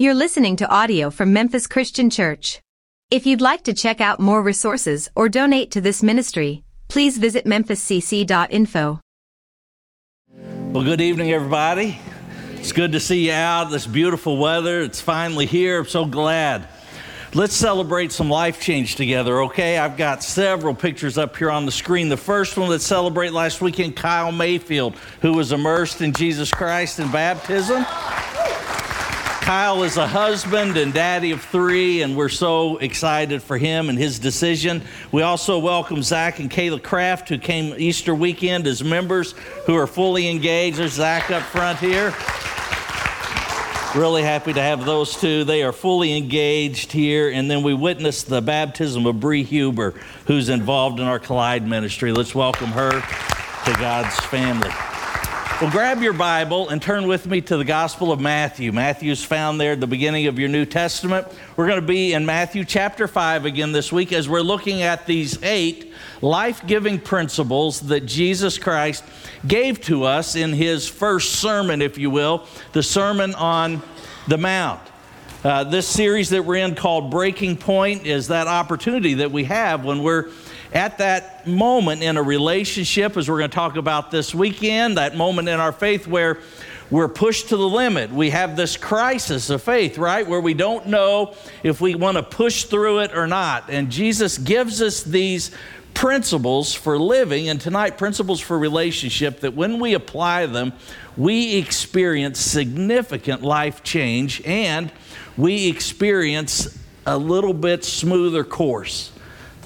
You're listening to audio from Memphis Christian Church. If you'd like to check out more resources or donate to this ministry, please visit memphiscc.info. Well, good evening, everybody. It's good to see you out. This beautiful weather. It's finally here. I'm so glad. Let's celebrate some life change together, okay? I've got several pictures up here on the screen. The first one, let's celebrate last weekend Kyle Mayfield, who was immersed in Jesus Christ in baptism. Kyle is a husband and daddy of three, and we're so excited for him and his decision. We also welcome Zach and Kayla Kraft, who came Easter weekend as members who are fully engaged. There's Zach up front here. Really happy to have those two. They are fully engaged here. And then we witnessed the baptism of Bree Huber, who's involved in our Collide ministry. Let's welcome her to God's family. Well, grab your Bible and turn with me to the Gospel of Matthew. Matthew's found there at the beginning of your New Testament. We're going to be in Matthew chapter 5 again this week as we're looking at these eight life giving principles that Jesus Christ gave to us in his first sermon, if you will, the Sermon on the Mount. Uh, this series that we're in called Breaking Point is that opportunity that we have when we're at that moment in a relationship, as we're going to talk about this weekend, that moment in our faith where we're pushed to the limit. We have this crisis of faith, right? Where we don't know if we want to push through it or not. And Jesus gives us these principles for living, and tonight, principles for relationship that when we apply them, we experience significant life change and we experience a little bit smoother course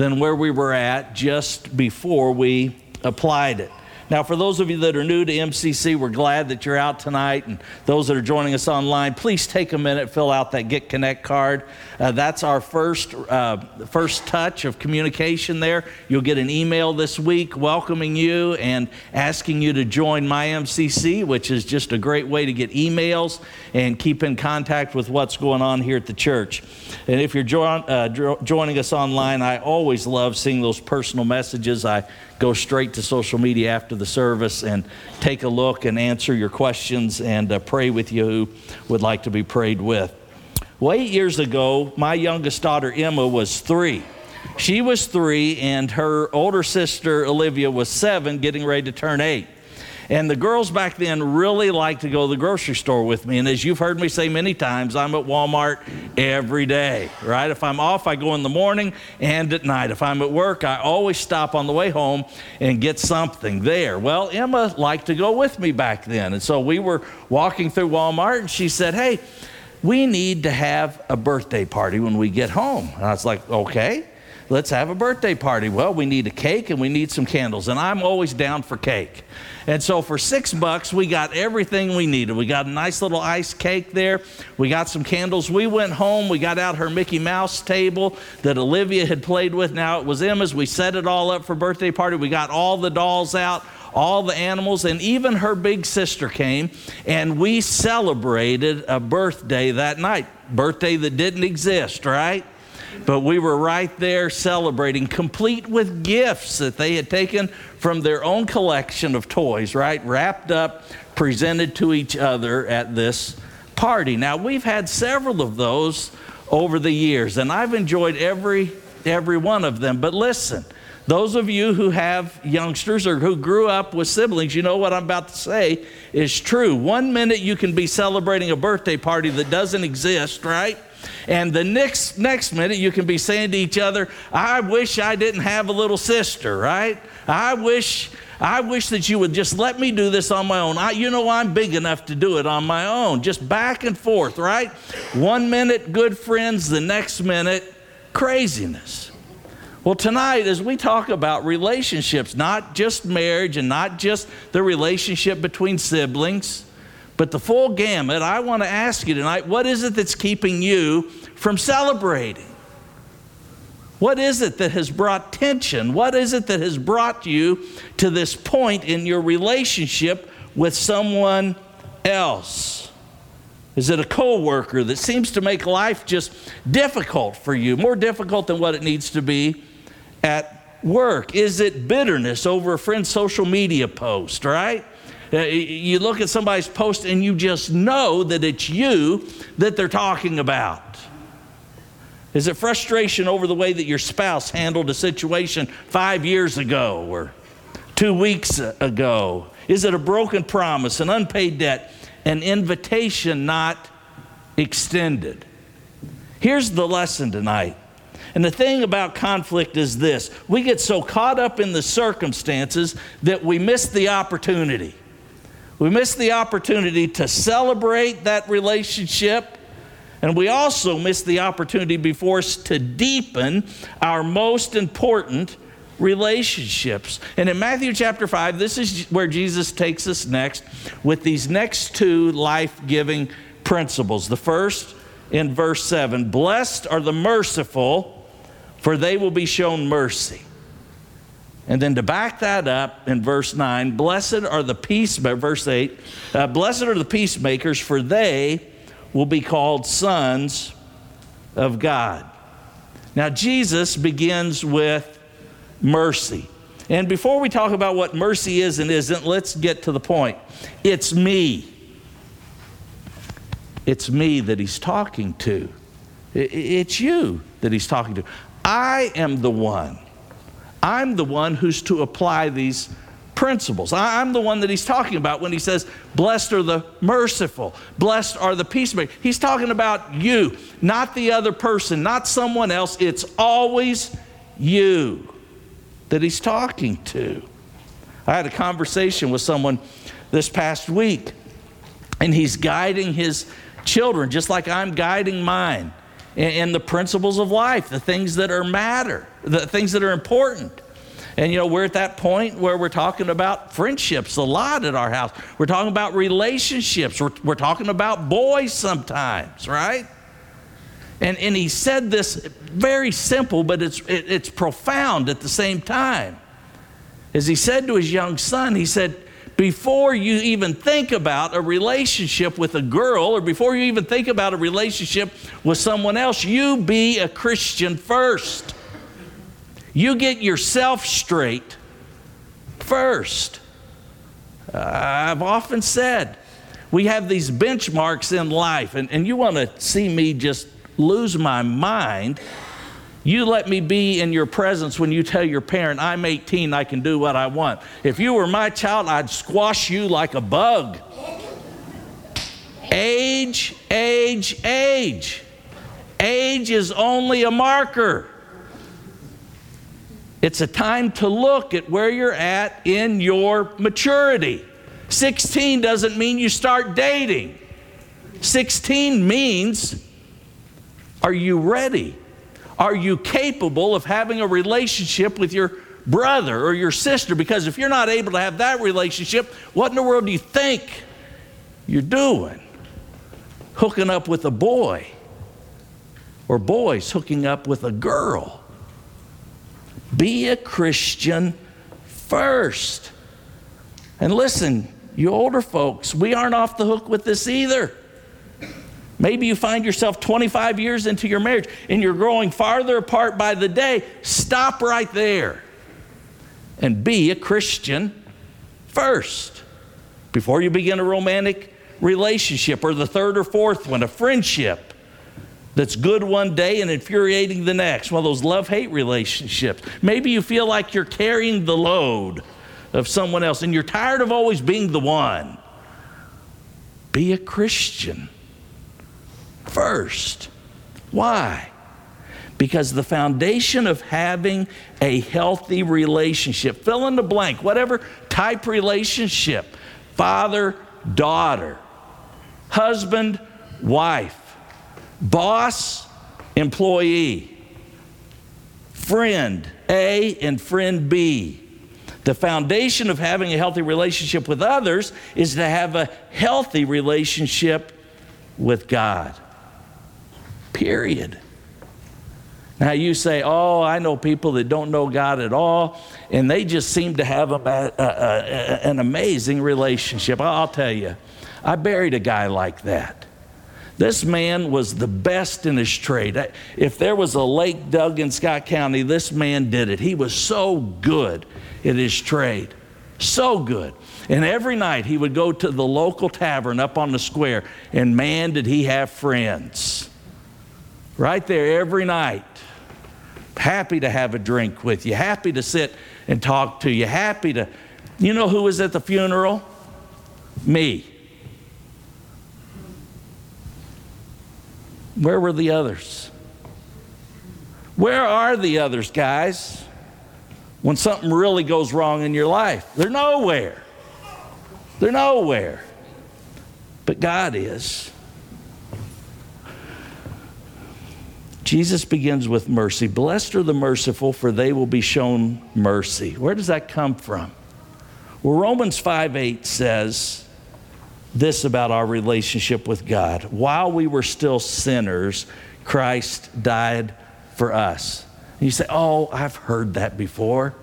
than where we were at just before we applied it. Now, for those of you that are new to MCC, we're glad that you're out tonight. And those that are joining us online, please take a minute, fill out that Get Connect card. Uh, that's our first, uh, first touch of communication there. You'll get an email this week welcoming you and asking you to join my MCC, which is just a great way to get emails and keep in contact with what's going on here at the church. And if you're jo- uh, joining us online, I always love seeing those personal messages. I go straight to social media after the service and take a look and answer your questions and uh, pray with you who would like to be prayed with. Well, eight years ago, my youngest daughter Emma was three. She was three, and her older sister Olivia was seven, getting ready to turn eight. And the girls back then really liked to go to the grocery store with me. And as you've heard me say many times, I'm at Walmart every day, right? If I'm off, I go in the morning and at night. If I'm at work, I always stop on the way home and get something there. Well, Emma liked to go with me back then. And so we were walking through Walmart and she said, Hey, we need to have a birthday party when we get home. And I was like, Okay let's have a birthday party. Well, we need a cake and we need some candles. And I'm always down for cake. And so for six bucks, we got everything we needed. We got a nice little ice cake there. We got some candles. We went home. We got out her Mickey Mouse table that Olivia had played with. Now it was Emma's. We set it all up for birthday party. We got all the dolls out all the animals, and even her big sister came, and we celebrated a birthday that night. Birthday that didn't exist, right? But we were right there celebrating, complete with gifts that they had taken from their own collection of toys, right? Wrapped up, presented to each other at this party. Now, we've had several of those over the years, and I've enjoyed every, every one of them. But listen, those of you who have youngsters or who grew up with siblings, you know what I'm about to say is true. One minute you can be celebrating a birthday party that doesn't exist, right? And the next, next minute, you can be saying to each other, I wish I didn't have a little sister, right? I wish. I wish that you would just let me do this on my own. I, you know, I'm big enough to do it on my own. Just back and forth, right? One minute, good friends, the next minute, craziness. Well, tonight, as we talk about relationships, not just marriage and not just the relationship between siblings, but the full gamut, I want to ask you tonight what is it that's keeping you from celebrating? What is it that has brought tension? What is it that has brought you to this point in your relationship with someone else? Is it a coworker that seems to make life just difficult for you, more difficult than what it needs to be at work? Is it bitterness over a friend's social media post, right? Uh, you look at somebody's post and you just know that it's you that they're talking about. Is it frustration over the way that your spouse handled a situation five years ago or two weeks ago? Is it a broken promise, an unpaid debt, an invitation not extended? Here's the lesson tonight. And the thing about conflict is this we get so caught up in the circumstances that we miss the opportunity. We miss the opportunity to celebrate that relationship and we also miss the opportunity before us to deepen our most important relationships. And in Matthew chapter 5, this is where Jesus takes us next with these next two life giving principles. The first in verse 7 Blessed are the merciful, for they will be shown mercy. And then to back that up in verse 9, blessed are the peace, verse 8, uh, blessed are the peacemakers, for they will be called sons of God. Now, Jesus begins with mercy. And before we talk about what mercy is and isn't, let's get to the point. It's me. It's me that he's talking to. It's you that he's talking to. I am the one. I'm the one who's to apply these principles. I'm the one that he's talking about when he says, Blessed are the merciful, blessed are the peacemakers. He's talking about you, not the other person, not someone else. It's always you that he's talking to. I had a conversation with someone this past week, and he's guiding his children just like I'm guiding mine in the principles of life, the things that are matter, the things that are important. And you know, we're at that point where we're talking about friendships a lot at our house. We're talking about relationships. We're, we're talking about boys sometimes, right? And, and he said this very simple, but it's, it, it's profound at the same time. As he said to his young son, he said, before you even think about a relationship with a girl or before you even think about a relationship with someone else, you be a Christian first. You get yourself straight first. I've often said we have these benchmarks in life, and, and you want to see me just lose my mind. You let me be in your presence when you tell your parent, I'm 18, I can do what I want. If you were my child, I'd squash you like a bug. Age, age, age. Age is only a marker. It's a time to look at where you're at in your maturity. 16 doesn't mean you start dating. 16 means are you ready? Are you capable of having a relationship with your brother or your sister? Because if you're not able to have that relationship, what in the world do you think you're doing? Hooking up with a boy or boys hooking up with a girl. Be a Christian first. And listen, you older folks, we aren't off the hook with this either. Maybe you find yourself 25 years into your marriage and you're growing farther apart by the day. Stop right there and be a Christian first before you begin a romantic relationship or the third or fourth one, a friendship that's good one day and infuriating the next. One of those love hate relationships. Maybe you feel like you're carrying the load of someone else and you're tired of always being the one. Be a Christian first. Why? Because the foundation of having a healthy relationship, fill in the blank, whatever type relationship, father, daughter, husband, wife, boss, employee, friend A and friend B. The foundation of having a healthy relationship with others is to have a healthy relationship with God. Period. Now you say, Oh, I know people that don't know God at all, and they just seem to have a, a, a, an amazing relationship. I'll tell you, I buried a guy like that. This man was the best in his trade. If there was a lake dug in Scott County, this man did it. He was so good at his trade. So good. And every night he would go to the local tavern up on the square, and man, did he have friends. Right there every night. Happy to have a drink with you, happy to sit and talk to you, happy to. You know who was at the funeral? Me. Where were the others? Where are the others, guys? When something really goes wrong in your life, they're nowhere. They're nowhere. But God is. Jesus begins with mercy. Blessed are the merciful, for they will be shown mercy. Where does that come from? Well, Romans 5 8 says this about our relationship with God. While we were still sinners, Christ died for us. And you say, Oh, I've heard that before.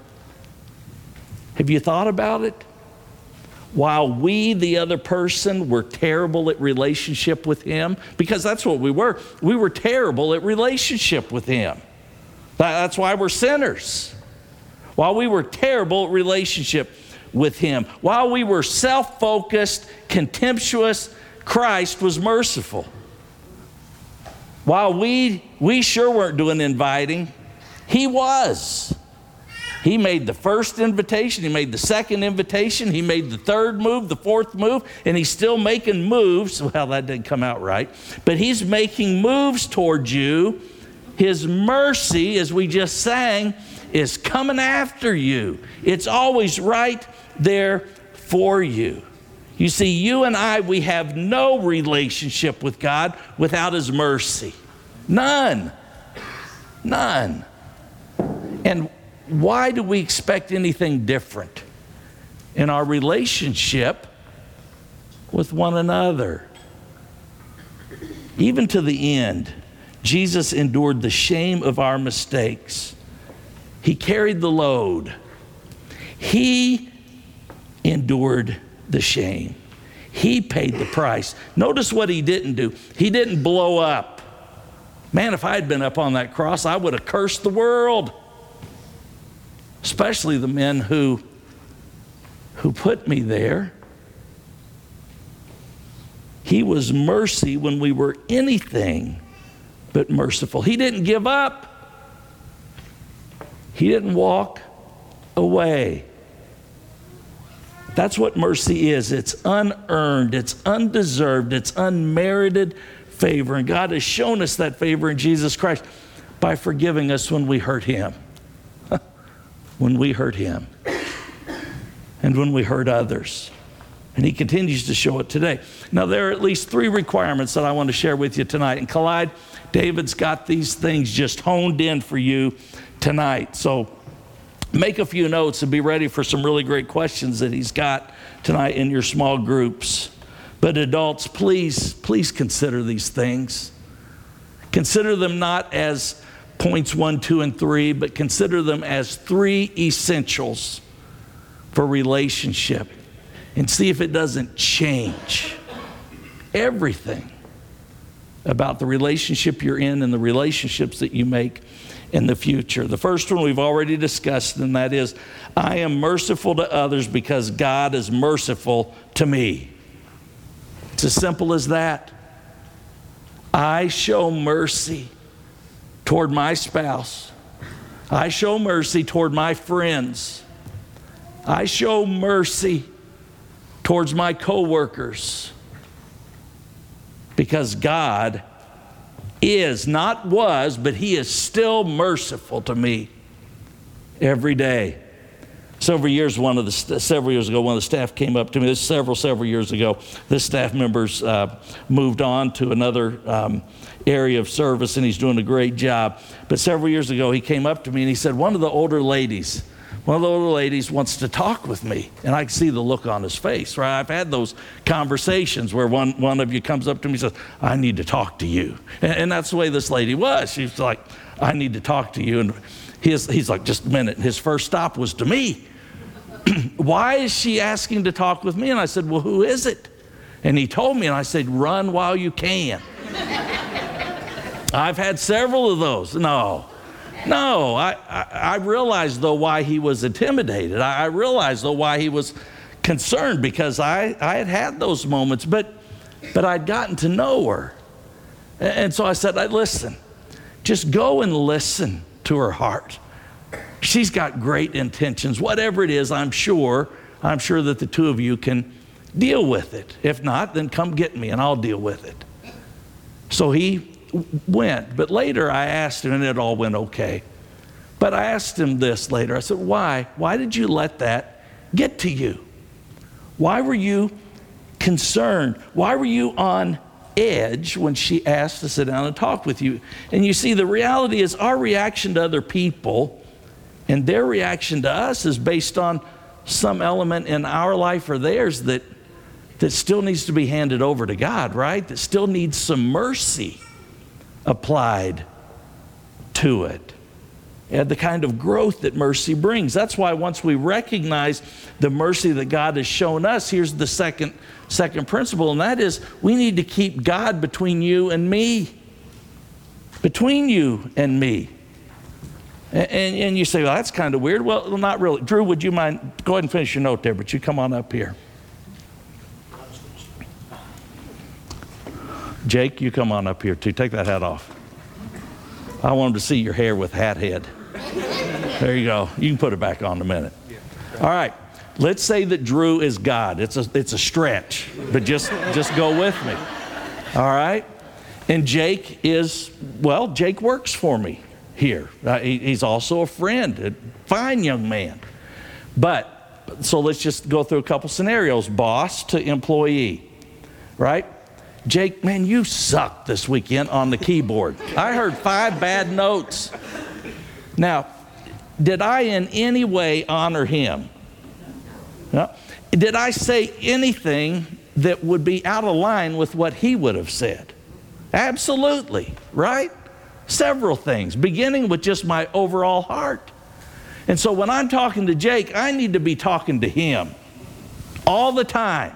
Have you thought about it? While we, the other person, were terrible at relationship with Him, because that's what we were. We were terrible at relationship with Him. That's why we're sinners. While we were terrible at relationship with Him, while we were self focused, contemptuous, Christ was merciful. While we, we sure weren't doing inviting, He was. He made the first invitation, he made the second invitation, he made the third move, the fourth move, and he's still making moves. Well, that didn't come out right, but he's making moves towards you. His mercy, as we just sang, is coming after you. It's always right there for you. You see, you and I, we have no relationship with God without His mercy. None. None. And why do we expect anything different in our relationship with one another? Even to the end, Jesus endured the shame of our mistakes. He carried the load. He endured the shame. He paid the price. Notice what he didn't do. He didn't blow up. Man, if I had been up on that cross, I would have cursed the world especially the men who, who put me there. He was mercy when we were anything but merciful. He didn't give up, He didn't walk away. That's what mercy is it's unearned, it's undeserved, it's unmerited favor. And God has shown us that favor in Jesus Christ by forgiving us when we hurt Him when we hurt him and when we hurt others. And he continues to show it today. Now, there are at least three requirements that I want to share with you tonight. And Collide, David's got these things just honed in for you tonight. So make a few notes and be ready for some really great questions that he's got tonight in your small groups. But adults, please, please consider these things. Consider them not as points one, two, and three, but consider them as three essentials for relationship and see if it doesn't change everything about the relationship you're in and the relationships that you make in the future. The first one we've already discussed, and that is I am merciful to others because God is merciful to me. It's as simple as that. I show mercy toward my spouse. I show mercy toward my friends. I show mercy towards my coworkers because God is, not was, but He is still merciful to me every day. Several years, one of the several years ago, one of the staff came up to me. This several several years ago. This staff members uh, moved on to another um, area of service, and he's doing a great job. But several years ago, he came up to me and he said, "One of the older ladies, one of the older ladies wants to talk with me," and I can see the look on his face. Right? I've had those conversations where one one of you comes up to me and says, "I need to talk to you," and, and that's the way this lady was. She's like, "I need to talk to you," and his, he's like, "Just a minute." His first stop was to me. Why is she asking to talk with me? And I said, Well, who is it? And he told me, and I said, Run while you can. I've had several of those. No. No, I, I, I realized though why he was intimidated. I, I realized though why he was concerned because I, I had had those moments, but, but I'd gotten to know her. And so I said, listen, just go and listen to her heart. She's got great intentions. Whatever it is, I'm sure, I'm sure that the two of you can deal with it. If not, then come get me and I'll deal with it. So he went. But later I asked him, and it all went okay. But I asked him this later. I said, Why? Why did you let that get to you? Why were you concerned? Why were you on edge when she asked to sit down and talk with you? And you see, the reality is our reaction to other people and their reaction to us is based on some element in our life or theirs that, that still needs to be handed over to God, right? That still needs some mercy applied to it. And the kind of growth that mercy brings. That's why once we recognize the mercy that God has shown us, here's the second, second principle, and that is we need to keep God between you and me. Between you and me. And, and, and you say, well, that's kind of weird. Well, not really. Drew, would you mind? Go ahead and finish your note there, but you come on up here. Jake, you come on up here too. Take that hat off. I want him to see your hair with hat head. There you go. You can put it back on in a minute. All right. Let's say that Drew is God. It's a, it's a stretch, but just, just go with me. All right? And Jake is, well, Jake works for me here. Uh, he, he's also a friend, a fine young man. But, so let's just go through a couple scenarios boss to employee, right? Jake, man, you sucked this weekend on the keyboard. I heard five bad notes. Now, did I in any way honor him? No. Did I say anything that would be out of line with what he would have said? Absolutely, right? Several things, beginning with just my overall heart. And so when I'm talking to Jake, I need to be talking to him all the time.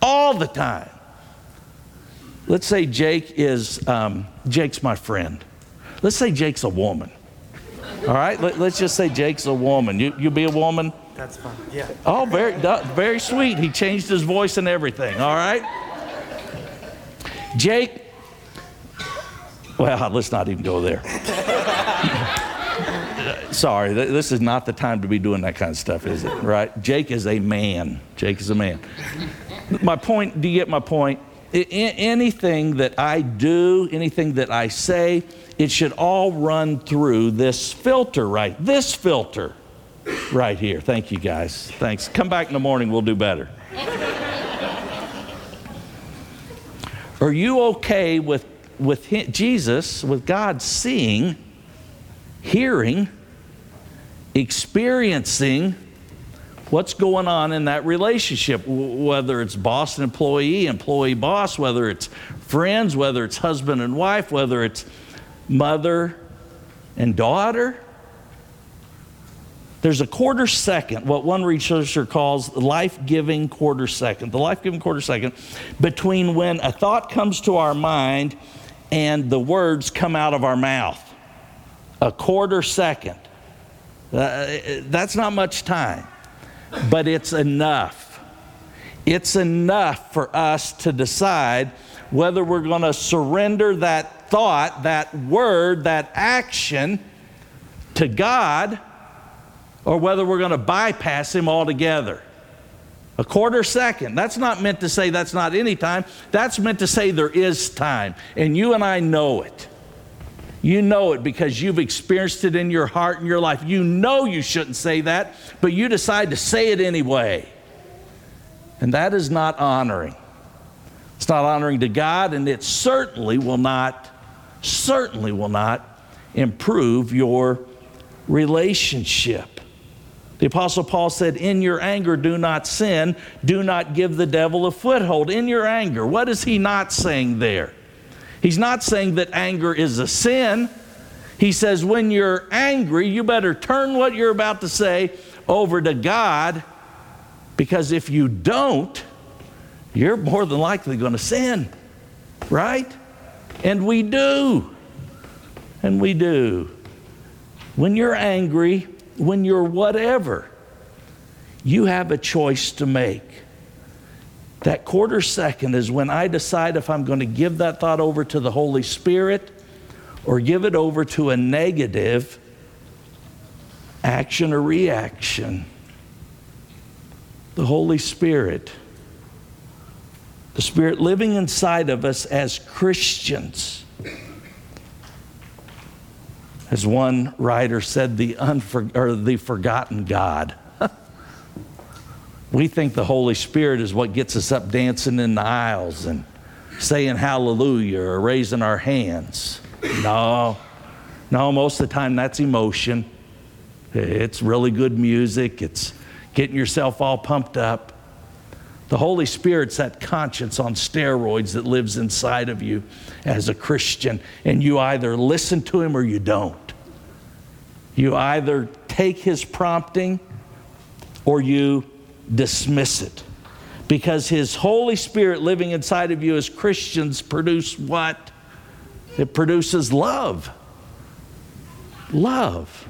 All the time. Let's say Jake is, um, Jake's my friend. Let's say Jake's a woman. All right, Let, us just say Jake's a woman. You, you be a woman? That's fine, yeah. Oh, very, very sweet. He changed his voice and everything, all right? Jake, well, let's not even go there. Sorry, this is not the time to be doing that kind of stuff, is it? Right? Jake is a man. Jake is a man. My point, do you get my point? Anything that I do, anything that I say, it should all run through this filter right, this filter right here. Thank you guys. Thanks. Come back in the morning, we'll do better. Are you okay with, with him, Jesus, with God seeing, hearing, experiencing what's going on in that relationship, whether it's boss and employee, employee boss, whether it's friends, whether it's husband and wife, whether it's mother and daughter. There's a quarter second, what one researcher calls the life giving quarter second, the life giving quarter second between when a thought comes to our mind and the words come out of our mouth. A quarter second. Uh, that's not much time but it's enough. It's enough for us to decide whether we're going to surrender that thought, that word, that action to God, or whether we're going to bypass Him altogether. A quarter second. That's not meant to say that's not any time. That's meant to say there is time. And you and I know it. You know it because you've experienced it in your heart and your life. You know you shouldn't say that, but you decide to say it anyway. And that is not honoring. It's not honoring to God, and it certainly will not, certainly will not improve your relationship. The Apostle Paul said, In your anger, do not sin. Do not give the devil a foothold. In your anger. What is he not saying there? He's not saying that anger is a sin. He says, when you're angry, you better turn what you're about to say over to God because if you don't, you're more than likely going to sin, right? And we do. And we do. when you're angry, when you're whatever, you have a choice to make. That quarter second is when I decide if I'm going to give that thought over to the Holy Spirit or give it over to a negative action or reaction. The Holy Spirit, the Spirit living inside of us as Christians. As one writer said, the, unfor- or the forgotten God. We think the Holy Spirit is what gets us up dancing in the aisles and saying hallelujah or raising our hands. No, no, most of the time that's emotion. It's really good music, it's getting yourself all pumped up. The Holy Spirit's that conscience on steroids that lives inside of you as a Christian, and you either listen to him or you don't. You either take his prompting or you dismiss it. Because his Holy Spirit living inside of you as Christians produce what? It produces love. Love.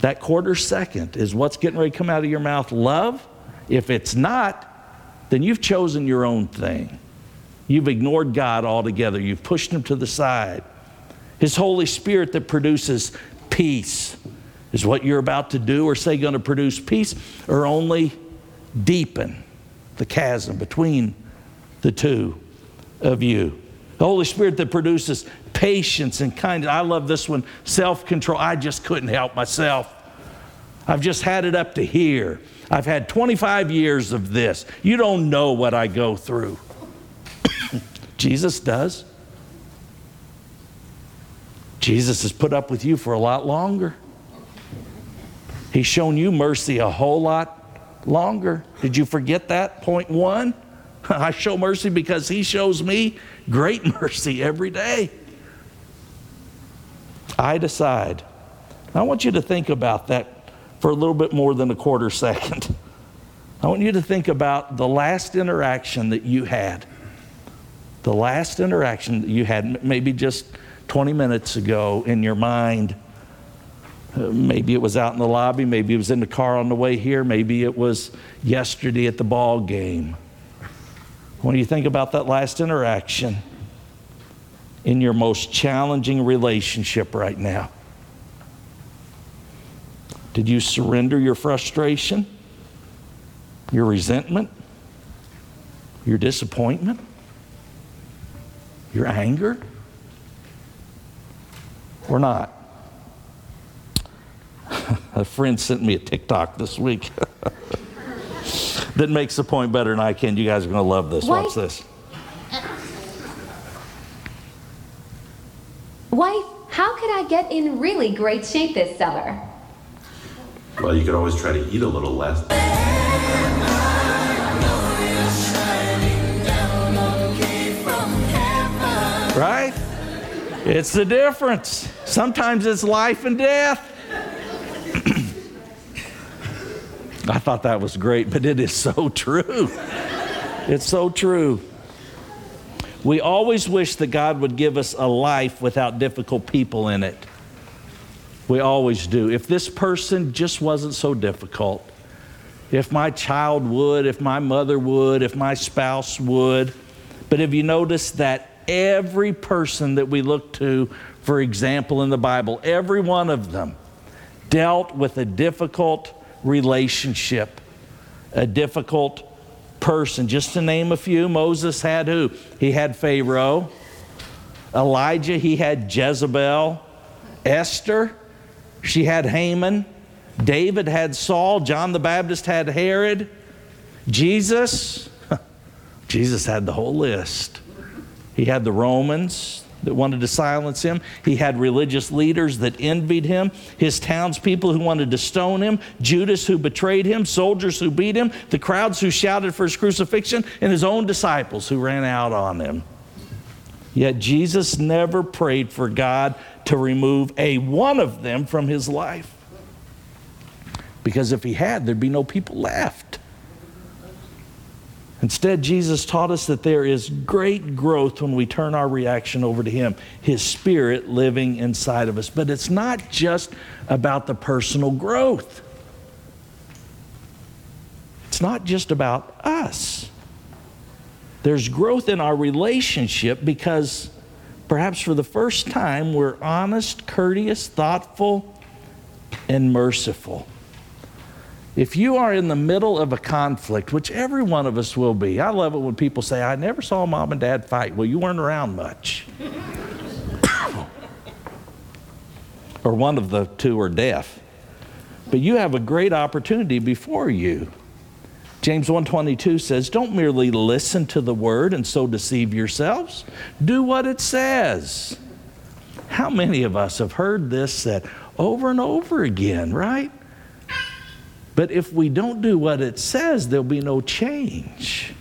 That quarter second is what's getting ready to come out of your mouth love. If it's not, then you've chosen your own thing. You've ignored God altogether. You've pushed him to the side. His Holy Spirit that produces peace is what you're about to do or say going to produce peace or only deepen the chasm between the two of you. The Holy Spirit that produces patience and kindness. I love this one self control. I just couldn't help myself. I've just had it up to here. I've had 25 years of this. You don't know what I go through. Jesus does. Jesus has put up with you for a lot longer. He's shown you mercy a whole lot longer. Did you forget that? Point one. I show mercy because He shows me great mercy every day. I decide. I want you to think about that for a little bit more than a quarter second. I want you to think about the last interaction that you had. The last interaction that you had, maybe just 20 minutes ago in your mind. Maybe it was out in the lobby, maybe it was in the car on the way here, maybe it was yesterday at the ball game. When you think about that last interaction in your most challenging relationship right now, did you surrender your frustration, your resentment, your disappointment, your anger, or not? a friend sent me a TikTok this week. that makes the point better than I can. You guys are going to love this. Watch this. Wife, how could I get in really great shape this summer? Well, you could always try to eat a little less. Right? It's the difference. Sometimes it's life and death. I thought that was great, but it is so true. It's so true. We always wish that God would give us a life without difficult people in it. We always do. If this person just wasn't so difficult, if my child would, if my mother would, if my spouse would. But have you noticed that every person that we look to, for example, in the Bible, every one of them dealt with a difficult relationship, a difficult person. Just to name a few, Moses had who? He had Pharaoh. Elijah, he had Jezebel. Esther, she had Haman. David had Saul. John the Baptist had Herod. Jesus, Jesus had the whole list. He had the Romans, that wanted to silence him. He had religious leaders that envied him, his townspeople who wanted to stone him, Judas who betrayed him, soldiers who beat him, the crowds who shouted for his crucifixion, and his own disciples who ran out on him. Yet Jesus never prayed for God to remove a one of them from his life. Because if he had, there'd be no people left. Instead, Jesus taught us that there is great growth when we turn our reaction over to Him, His Spirit living inside of us. But it's not just about the personal growth, it's not just about us. There's growth in our relationship because perhaps for the first time we're honest, courteous, thoughtful, and merciful. If you are in the middle of a conflict, which every one of us will be, I love it when people say, I never saw mom and dad fight. Well, you weren't around much. or one of the two are deaf. But you have a great opportunity before you. James 1:22 says, "Don't merely listen to the word and so deceive yourselves. Do what it says." How many of us have heard this said over and over again, right? But if we don't do what it says, there'll be no change.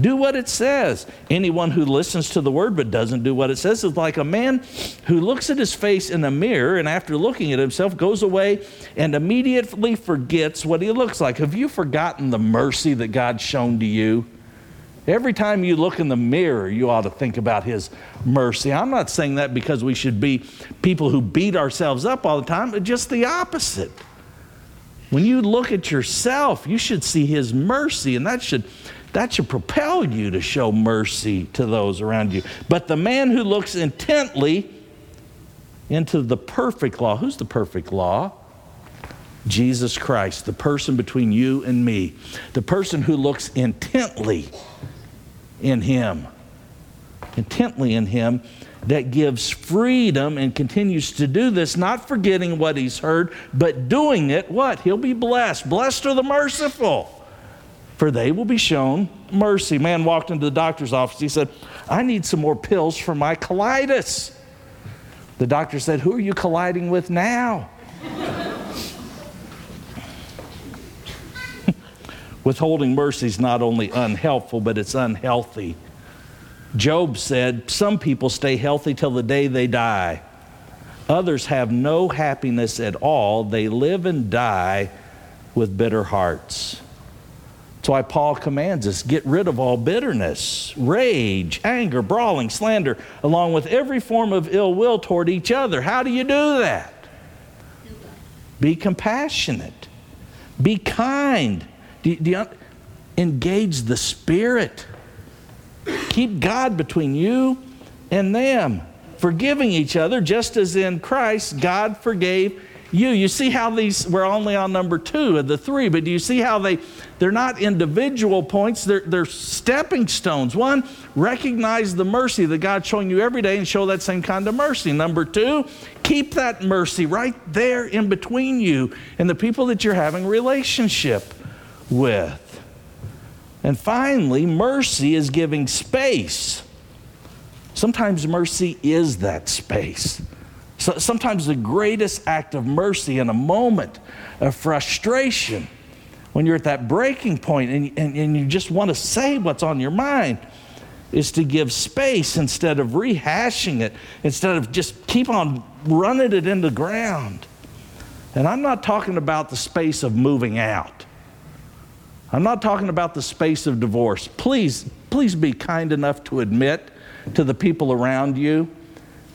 Do what it says. Anyone who listens to the word but doesn't do what it says is like a man who looks at his face in a mirror and after looking at himself goes away and immediately forgets what he looks like. Have you forgotten the mercy that God's shown to you? Every time you look in the mirror, you ought to think about His mercy. I'm not saying that because we should be people who beat ourselves up all the time, but just the opposite. When you look at yourself, you should see His mercy, and that should, that should propel you to show mercy to those around you. But the man who looks intently into the perfect law, who's the perfect law? Jesus Christ, the person between you and me, the person who looks intently in Him, intently in Him, that gives freedom and continues to do this, not forgetting what he's heard, but doing it, what? He'll be blessed. Blessed are the merciful, for they will be shown mercy. Man walked into the doctor's office. He said, I need some more pills for my colitis. The doctor said, Who are you colliding with now? Withholding mercy is not only unhelpful, but it's unhealthy. Job said, Some people stay healthy till the day they die. Others have no happiness at all. They live and die with bitter hearts. That's why Paul commands us get rid of all bitterness, rage, anger, brawling, slander, along with every form of ill will toward each other. How do you do that? Be compassionate, be kind. Do, do you engage the Spirit? Keep God between you and them, forgiving each other, just as in Christ God forgave you. You see how these, we're only on number two of the three, but do you see how they, they're not individual points, they're, they're stepping stones. One, recognize the mercy that God's showing you every day and show that same kind of mercy. Number two, keep that mercy right there in between you and the people that you're having relationship with. And finally, mercy is giving space. Sometimes mercy is that space. So sometimes the greatest act of mercy in a moment of frustration, when you're at that breaking point and, and, and you just want to say what's on your mind, is to give space instead of rehashing it, instead of just keep on running it into the ground. And I'm not talking about the space of moving out. I'm not talking about the space of divorce. Please, please be kind enough to admit to the people around you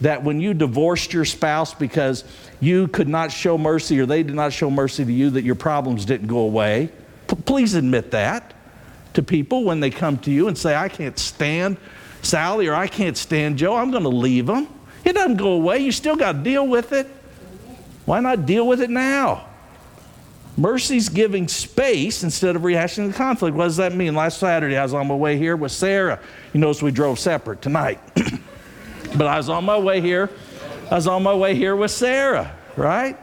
that when you divorced your spouse because you could not show mercy or they did not show mercy to you, that your problems didn't go away. P- please admit that to people when they come to you and say, I can't stand Sally or I can't stand Joe. I'm going to leave them. It doesn't go away. You still got to deal with it. Why not deal with it now? Mercy's giving space instead of rehashing the conflict. What does that mean? Last Saturday, I was on my way here with Sarah. You notice we drove separate tonight. but I was on my way here. I was on my way here with Sarah, right?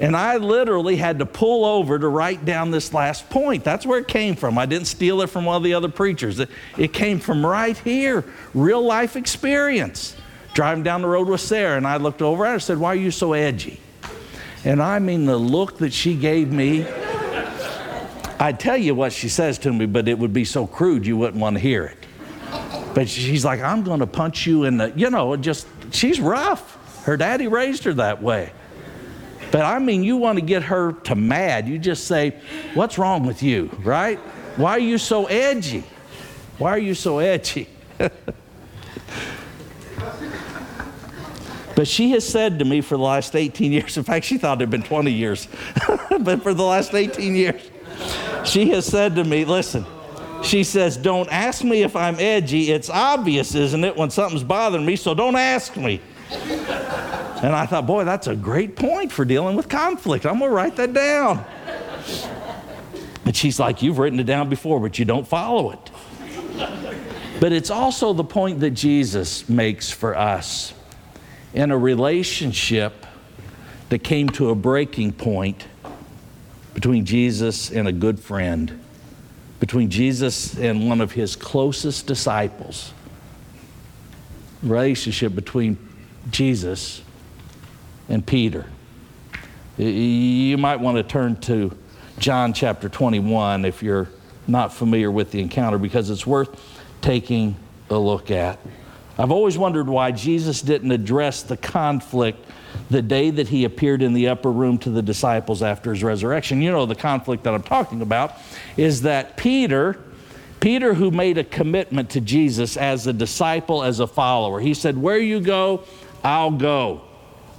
And I literally had to pull over to write down this last point. That's where it came from. I didn't steal it from one of the other preachers. It, it came from right here, real life experience. Driving down the road with Sarah, and I looked over and said, Why are you so edgy? And I mean, the look that she gave me, I'd tell you what she says to me, but it would be so crude you wouldn't want to hear it. But she's like, I'm going to punch you in the, you know, just, she's rough. Her daddy raised her that way. But I mean, you want to get her to mad, you just say, What's wrong with you, right? Why are you so edgy? Why are you so edgy? but she has said to me for the last 18 years, in fact, she thought it had been 20 years, but for the last 18 years, she has said to me, listen, she says, Don't ask me if I'm edgy. It's obvious, isn't it, when something's bothering me, so don't ask me. And I thought, boy, that's a great point for dealing with conflict. I'm going to write that down. And she's like, You've written it down before, but you don't follow it. But it's also the point that Jesus makes for us in a relationship that came to a breaking point between Jesus and a good friend, between Jesus and one of his closest disciples. Relationship between Jesus and Peter. You might want to turn to John chapter 21 if you're not familiar with the encounter because it's worth taking a look at. I've always wondered why Jesus didn't address the conflict the day that he appeared in the upper room to the disciples after his resurrection. You know, the conflict that I'm talking about is that Peter, Peter, who made a commitment to Jesus as a disciple, as a follower, he said, Where you go, I'll go.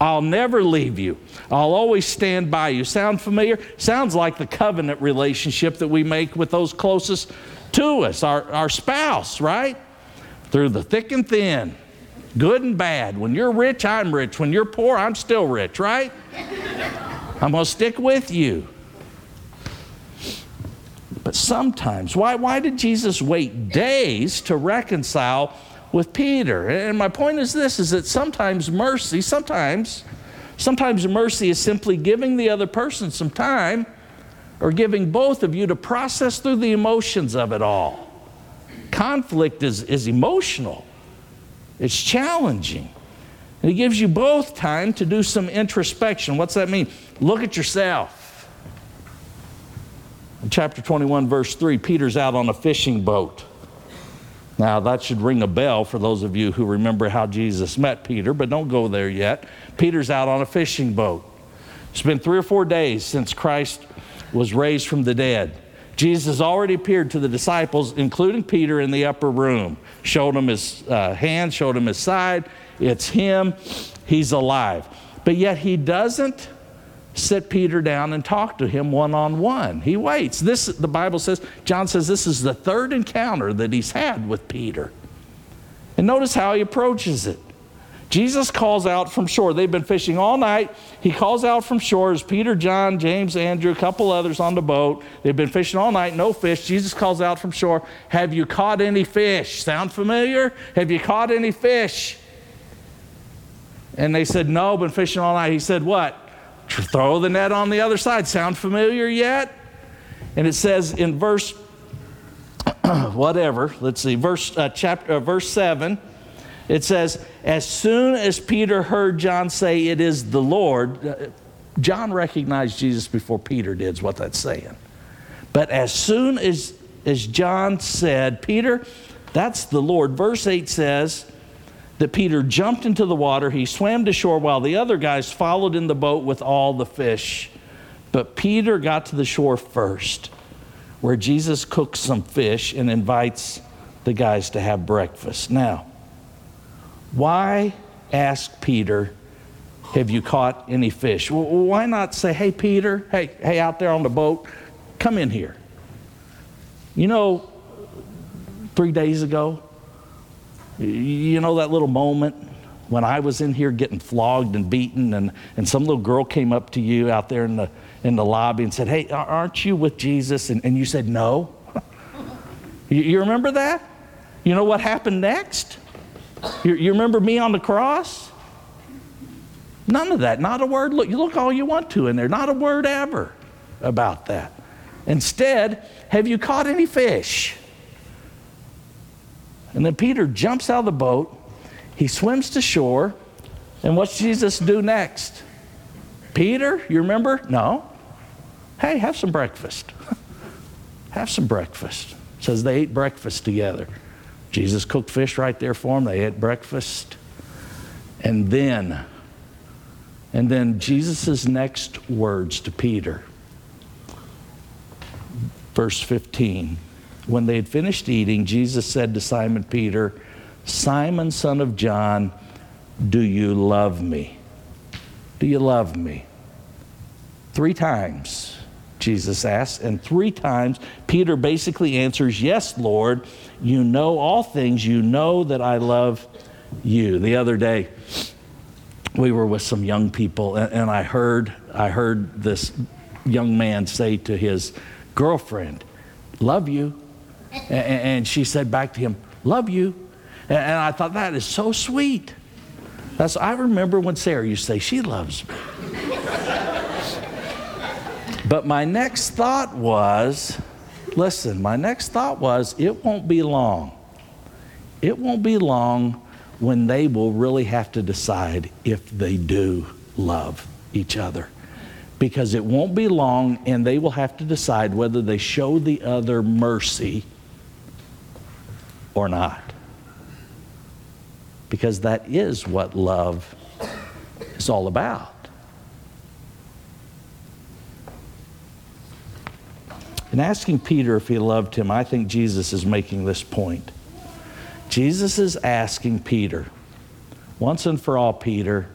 I'll never leave you. I'll always stand by you. Sound familiar? Sounds like the covenant relationship that we make with those closest to us, our, our spouse, right? Through the thick and thin, good and bad. When you're rich, I'm rich. When you're poor, I'm still rich, right? I'm going to stick with you. But sometimes, why, why did Jesus wait days to reconcile with Peter. And my point is this is that sometimes mercy, sometimes, sometimes mercy is simply giving the other person some time or giving both of you to process through the emotions of it all. Conflict is, is emotional, it's challenging. And it gives you both time to do some introspection. What's that mean? Look at yourself. In chapter 21, verse 3, Peter's out on a fishing boat. Now, that should ring a bell for those of you who remember how Jesus met Peter, but don't go there yet. Peter's out on a fishing boat. It's been three or four days since Christ was raised from the dead. Jesus already appeared to the disciples, including Peter, in the upper room. Showed him his uh, hand, showed him his side. It's him. He's alive. But yet he doesn't sit Peter down and talk to him one on one. He waits. This, the Bible says, John says this is the third encounter that he's had with Peter. And notice how he approaches it. Jesus calls out from shore. They've been fishing all night. He calls out from shore as Peter, John, James, Andrew, a couple others on the boat. They've been fishing all night, no fish. Jesus calls out from shore, Have you caught any fish? Sound familiar? Have you caught any fish? And they said, No, been fishing all night. He said, What? Throw the net on the other side. Sound familiar yet? And it says in verse whatever, let's see, verse uh, chapter uh, verse 7, it says, as soon as Peter heard John say it is the Lord, uh, John recognized Jesus before Peter did, is what that's saying. But as soon as as John said, Peter, that's the Lord. Verse 8 says, that Peter jumped into the water. He swam to shore while the other guys followed in the boat with all the fish. But Peter got to the shore first, where Jesus cooks some fish and invites the guys to have breakfast. Now, why ask Peter, Have you caught any fish? Well, why not say, Hey, Peter, hey, hey, out there on the boat, come in here. You know, three days ago, you know that little moment when I was in here getting flogged and beaten, and, and some little girl came up to you out there in the, in the lobby and said, Hey, aren't you with Jesus? And, and you said, No. you, you, remember that? You know what happened next? You, you remember me on the cross? None of that. Not a word. Look, you look all you want to in there. Not a word ever about that. Instead, have you caught any fish? And then Peter jumps out of the boat, he swims to shore, and what's Jesus do next? Peter, you remember? No. Hey, have some breakfast. have some breakfast. says they ate breakfast together. Jesus cooked fish right there for them. They ate breakfast. And then, and then Jesus' next words to Peter, verse 15 when they had finished eating, Jesus said to Simon Peter, Simon, son of John, do you love me? Do you love me? Three times, Jesus asks. and three times Peter basically answers, Yes, Lord, you know all things. You know that I love you. The other day, we were with some young people, and, and I heard I heard this young man say to his girlfriend, "Love you," and, and she said back to him, "Love you," and, and I thought that is so sweet. That's I remember when Sarah used to say, "She loves me." but my next thought was, listen, my next thought was, it won't be long. It won't be long when they will really have to decide if they do love each other. Because it won't be long and they will have to decide whether they show the other mercy or not. Because that is what love is all about. In asking Peter if he loved him, I think Jesus is making this point. Jesus is asking Peter, once and for all, Peter,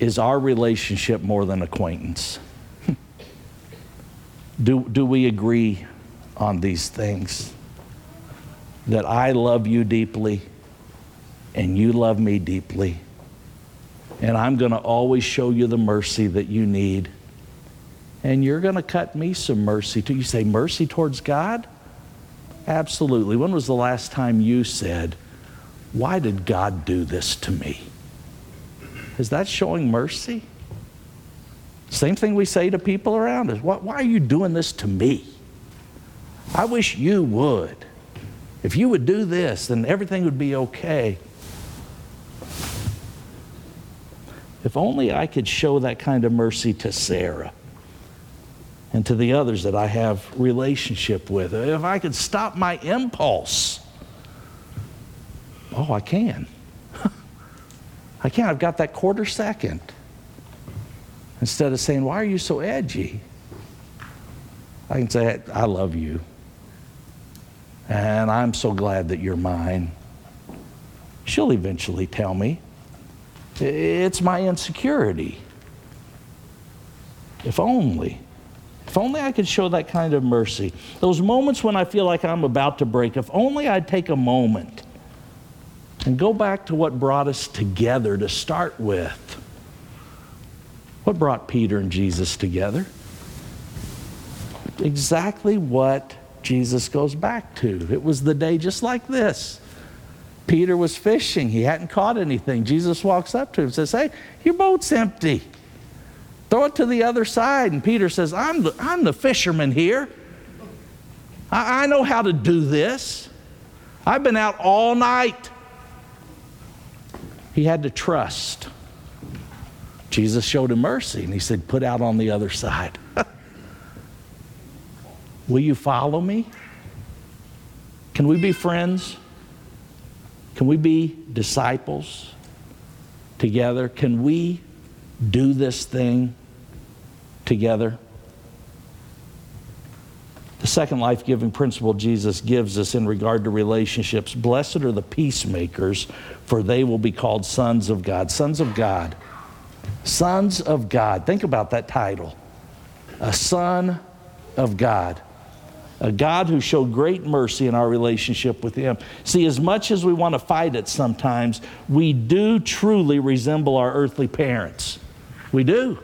is our relationship more than acquaintance? do, do we agree on these things? That I love you deeply and you love me deeply, and I'm going to always show you the mercy that you need, and you're going to cut me some mercy too. You say, mercy towards God? Absolutely. When was the last time you said, Why did God do this to me? Is that showing mercy? Same thing we say to people around us. Why are you doing this to me? I wish you would. If you would do this, then everything would be okay. If only I could show that kind of mercy to Sarah and to the others that I have relationship with. If I could stop my impulse, oh, I can. I can. I've got that quarter second. Instead of saying, Why are you so edgy? I can say, I love you. And I'm so glad that you're mine. She'll eventually tell me. It's my insecurity. If only. If only I could show that kind of mercy. Those moments when I feel like I'm about to break, if only I'd take a moment and go back to what brought us together to start with. What brought Peter and Jesus together? Exactly what Jesus goes back to. It was the day just like this. Peter was fishing. He hadn't caught anything. Jesus walks up to him and says, Hey, your boat's empty. Throw it to the other side. And Peter says, I'm the, I'm the fisherman here. I, I know how to do this. I've been out all night. He had to trust. Jesus showed him mercy and he said, Put out on the other side. Will you follow me? Can we be friends? Can we be disciples together? Can we do this thing together. The second life giving principle Jesus gives us in regard to relationships blessed are the peacemakers, for they will be called sons of God. Sons of God. Sons of God. Think about that title. A son of God. A God who showed great mercy in our relationship with Him. See, as much as we want to fight it sometimes, we do truly resemble our earthly parents. We do.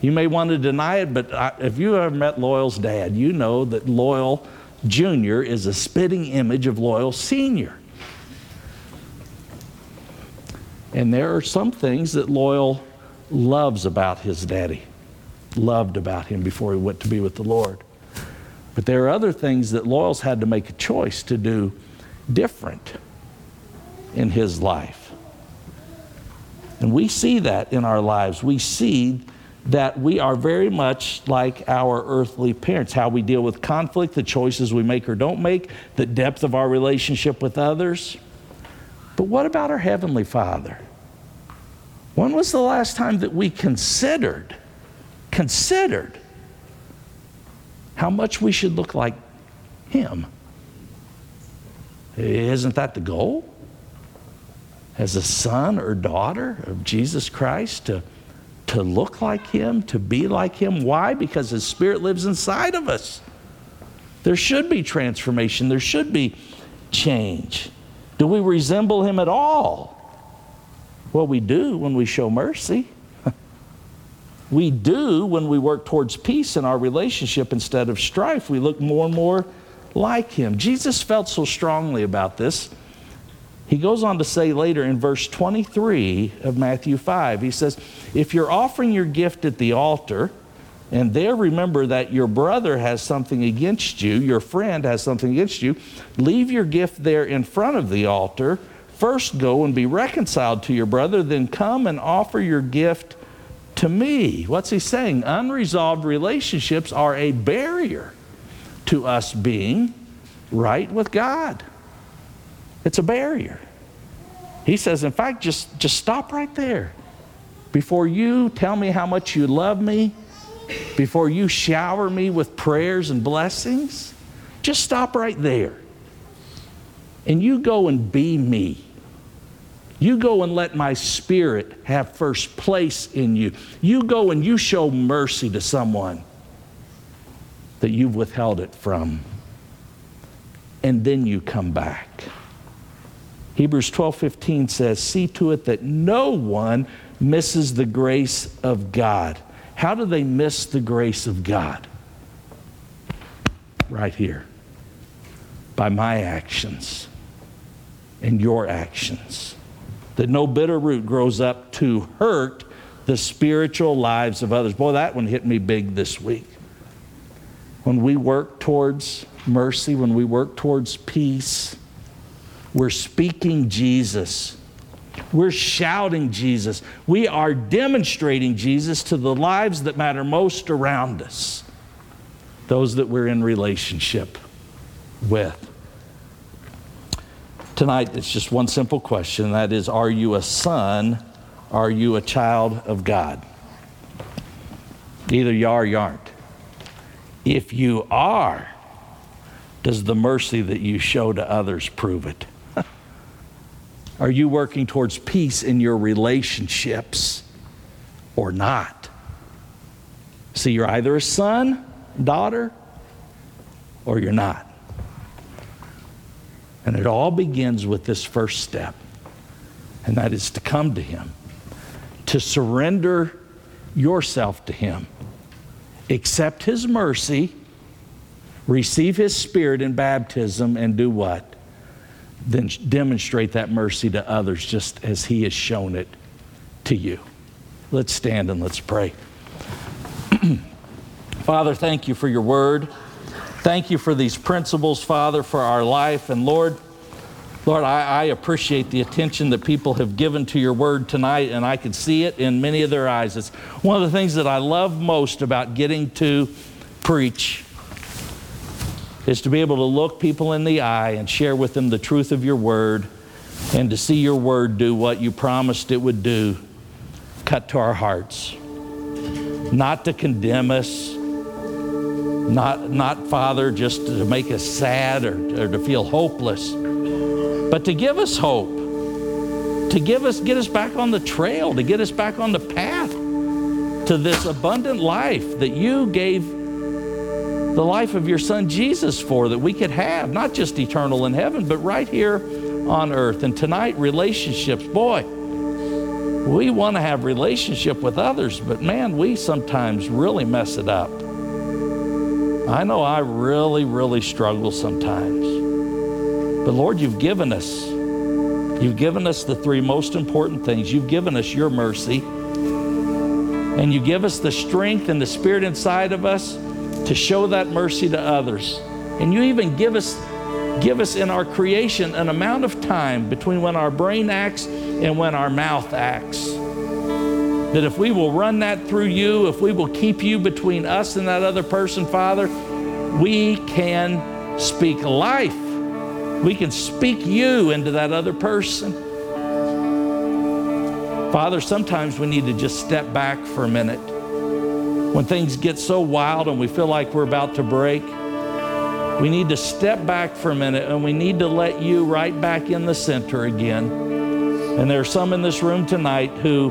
You may want to deny it, but I, if you ever met Loyal's dad, you know that Loyal Jr. is a spitting image of Loyal Sr. And there are some things that Loyal loves about his daddy, loved about him before he went to be with the Lord. But there are other things that Loyal's had to make a choice to do different in his life. And we see that in our lives. We see that we are very much like our earthly parents, how we deal with conflict, the choices we make or don't make, the depth of our relationship with others. But what about our Heavenly Father? When was the last time that we considered, considered how much we should look like Him. Isn't that the goal? As a son or daughter of Jesus Christ, to, to look like Him, to be like Him. Why? Because His Spirit lives inside of us. There should be transformation, there should be change. Do we resemble Him at all? Well, we do when we show mercy. we do when we work towards peace in our relationship instead of strife. We look more and more like him. Jesus felt so strongly about this. He goes on to say later in verse 23 of Matthew 5, he says, If you're offering your gift at the altar, and there remember that your brother has something against you, your friend has something against you, leave your gift there in front of the altar. First go and be reconciled to your brother, then come and offer your gift to me. What's he saying? Unresolved relationships are a barrier to us being right with God. It's a barrier. He says, in fact, just, just stop right there. Before you tell me how much you love me, before you shower me with prayers and blessings, just stop right there. And you go and be me. You go and let my spirit have first place in you. You go and you show mercy to someone that you've withheld it from. And then you come back. Hebrews 12:15 says, See to it that no one misses the grace of God. How do they miss the grace of God? Right here. By my actions and your actions. That no bitter root grows up to hurt the spiritual lives of others. Boy, that one hit me big this week when we work towards mercy, when we work towards peace, we're speaking Jesus. We're shouting Jesus. We are demonstrating Jesus to the lives that matter most around us, those that we're in relationship with. Tonight, it's just one simple question, that is Are you a son? Are you a child of God? Either you are or you aren't. If you are, does the mercy that you show to others prove it? Are you working towards peace in your relationships or not? See, you're either a son, daughter, or you're not. And it all begins with this first step, and that is to come to Him, to surrender yourself to Him accept His mercy, receive His Spirit in baptism, and do what? Then demonstrate that mercy to others just as He has shown it to you. Let's stand and let's pray. Father, thank you for your word. Thank you for these principles, Father, for our life. And Lord, Lord, I, I, appreciate the attention that people have given to your word tonight, and I can see it in many of their eyes. It's one of the things that I love most about getting to preach is to be able to look people in the eye and share with them the truth of your word and to see your word do what you promised it would do cut to our hearts. Not to condemn us, not, not Father, just to make us sad or, or to feel hopeless but to give us hope, to give us, get us back on the trail, to get us back on the path to this abundant life that you gave the life of your son Jesus for, that we could have, not just eternal in heaven, but right here on earth. And tonight, relationships, boy, we want to have relationship with others, but man, we sometimes really mess it up. I know I really, really struggle sometimes. But Lord, you've given us, you've given us the three most important things. You've given us your mercy, and you give us the strength and the spirit inside of us to show that mercy to others. And you even give us give us in our creation an amount of time between when our brain acts and when our mouth acts. That if we will run that through you, if we will keep you between us and that other person, Father, we can speak life we can speak you into that other person. Father, sometimes we need to just step back for a minute. When things get so wild and we feel like we're about to break, We need to step back for a minute and we need to let you right back in the center again. And there are some in this room tonight who,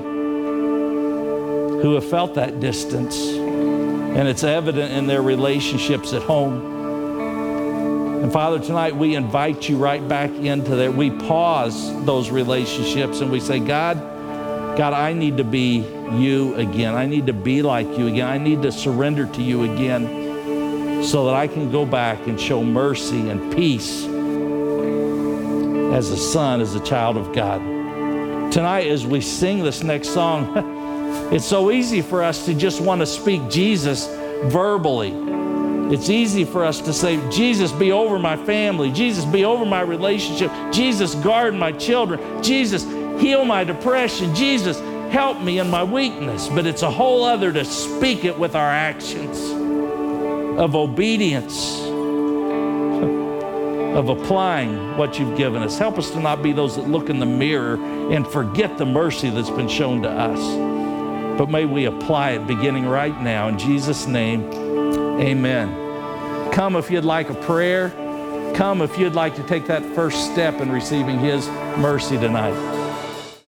who have felt that distance, and it's evident in their relationships at home. And Father, tonight we invite you right back into that. We pause those relationships and we say, God, God, I need to be you again. I need to be like you again. I need to surrender to you again so that I can go back and show mercy and peace as a son, as a child of God. Tonight, as we sing this next song, it's so easy for us to just want to speak Jesus verbally. It's easy for us to say, Jesus, be over my family. Jesus, be over my relationship. Jesus, guard my children. Jesus, heal my depression. Jesus, help me in my weakness. But it's a whole other to speak it with our actions of obedience, of applying what you've given us. Help us to not be those that look in the mirror and forget the mercy that's been shown to us. But may we apply it beginning right now. In Jesus' name, amen. Come if you'd like a prayer. Come if you'd like to take that first step in receiving His mercy tonight.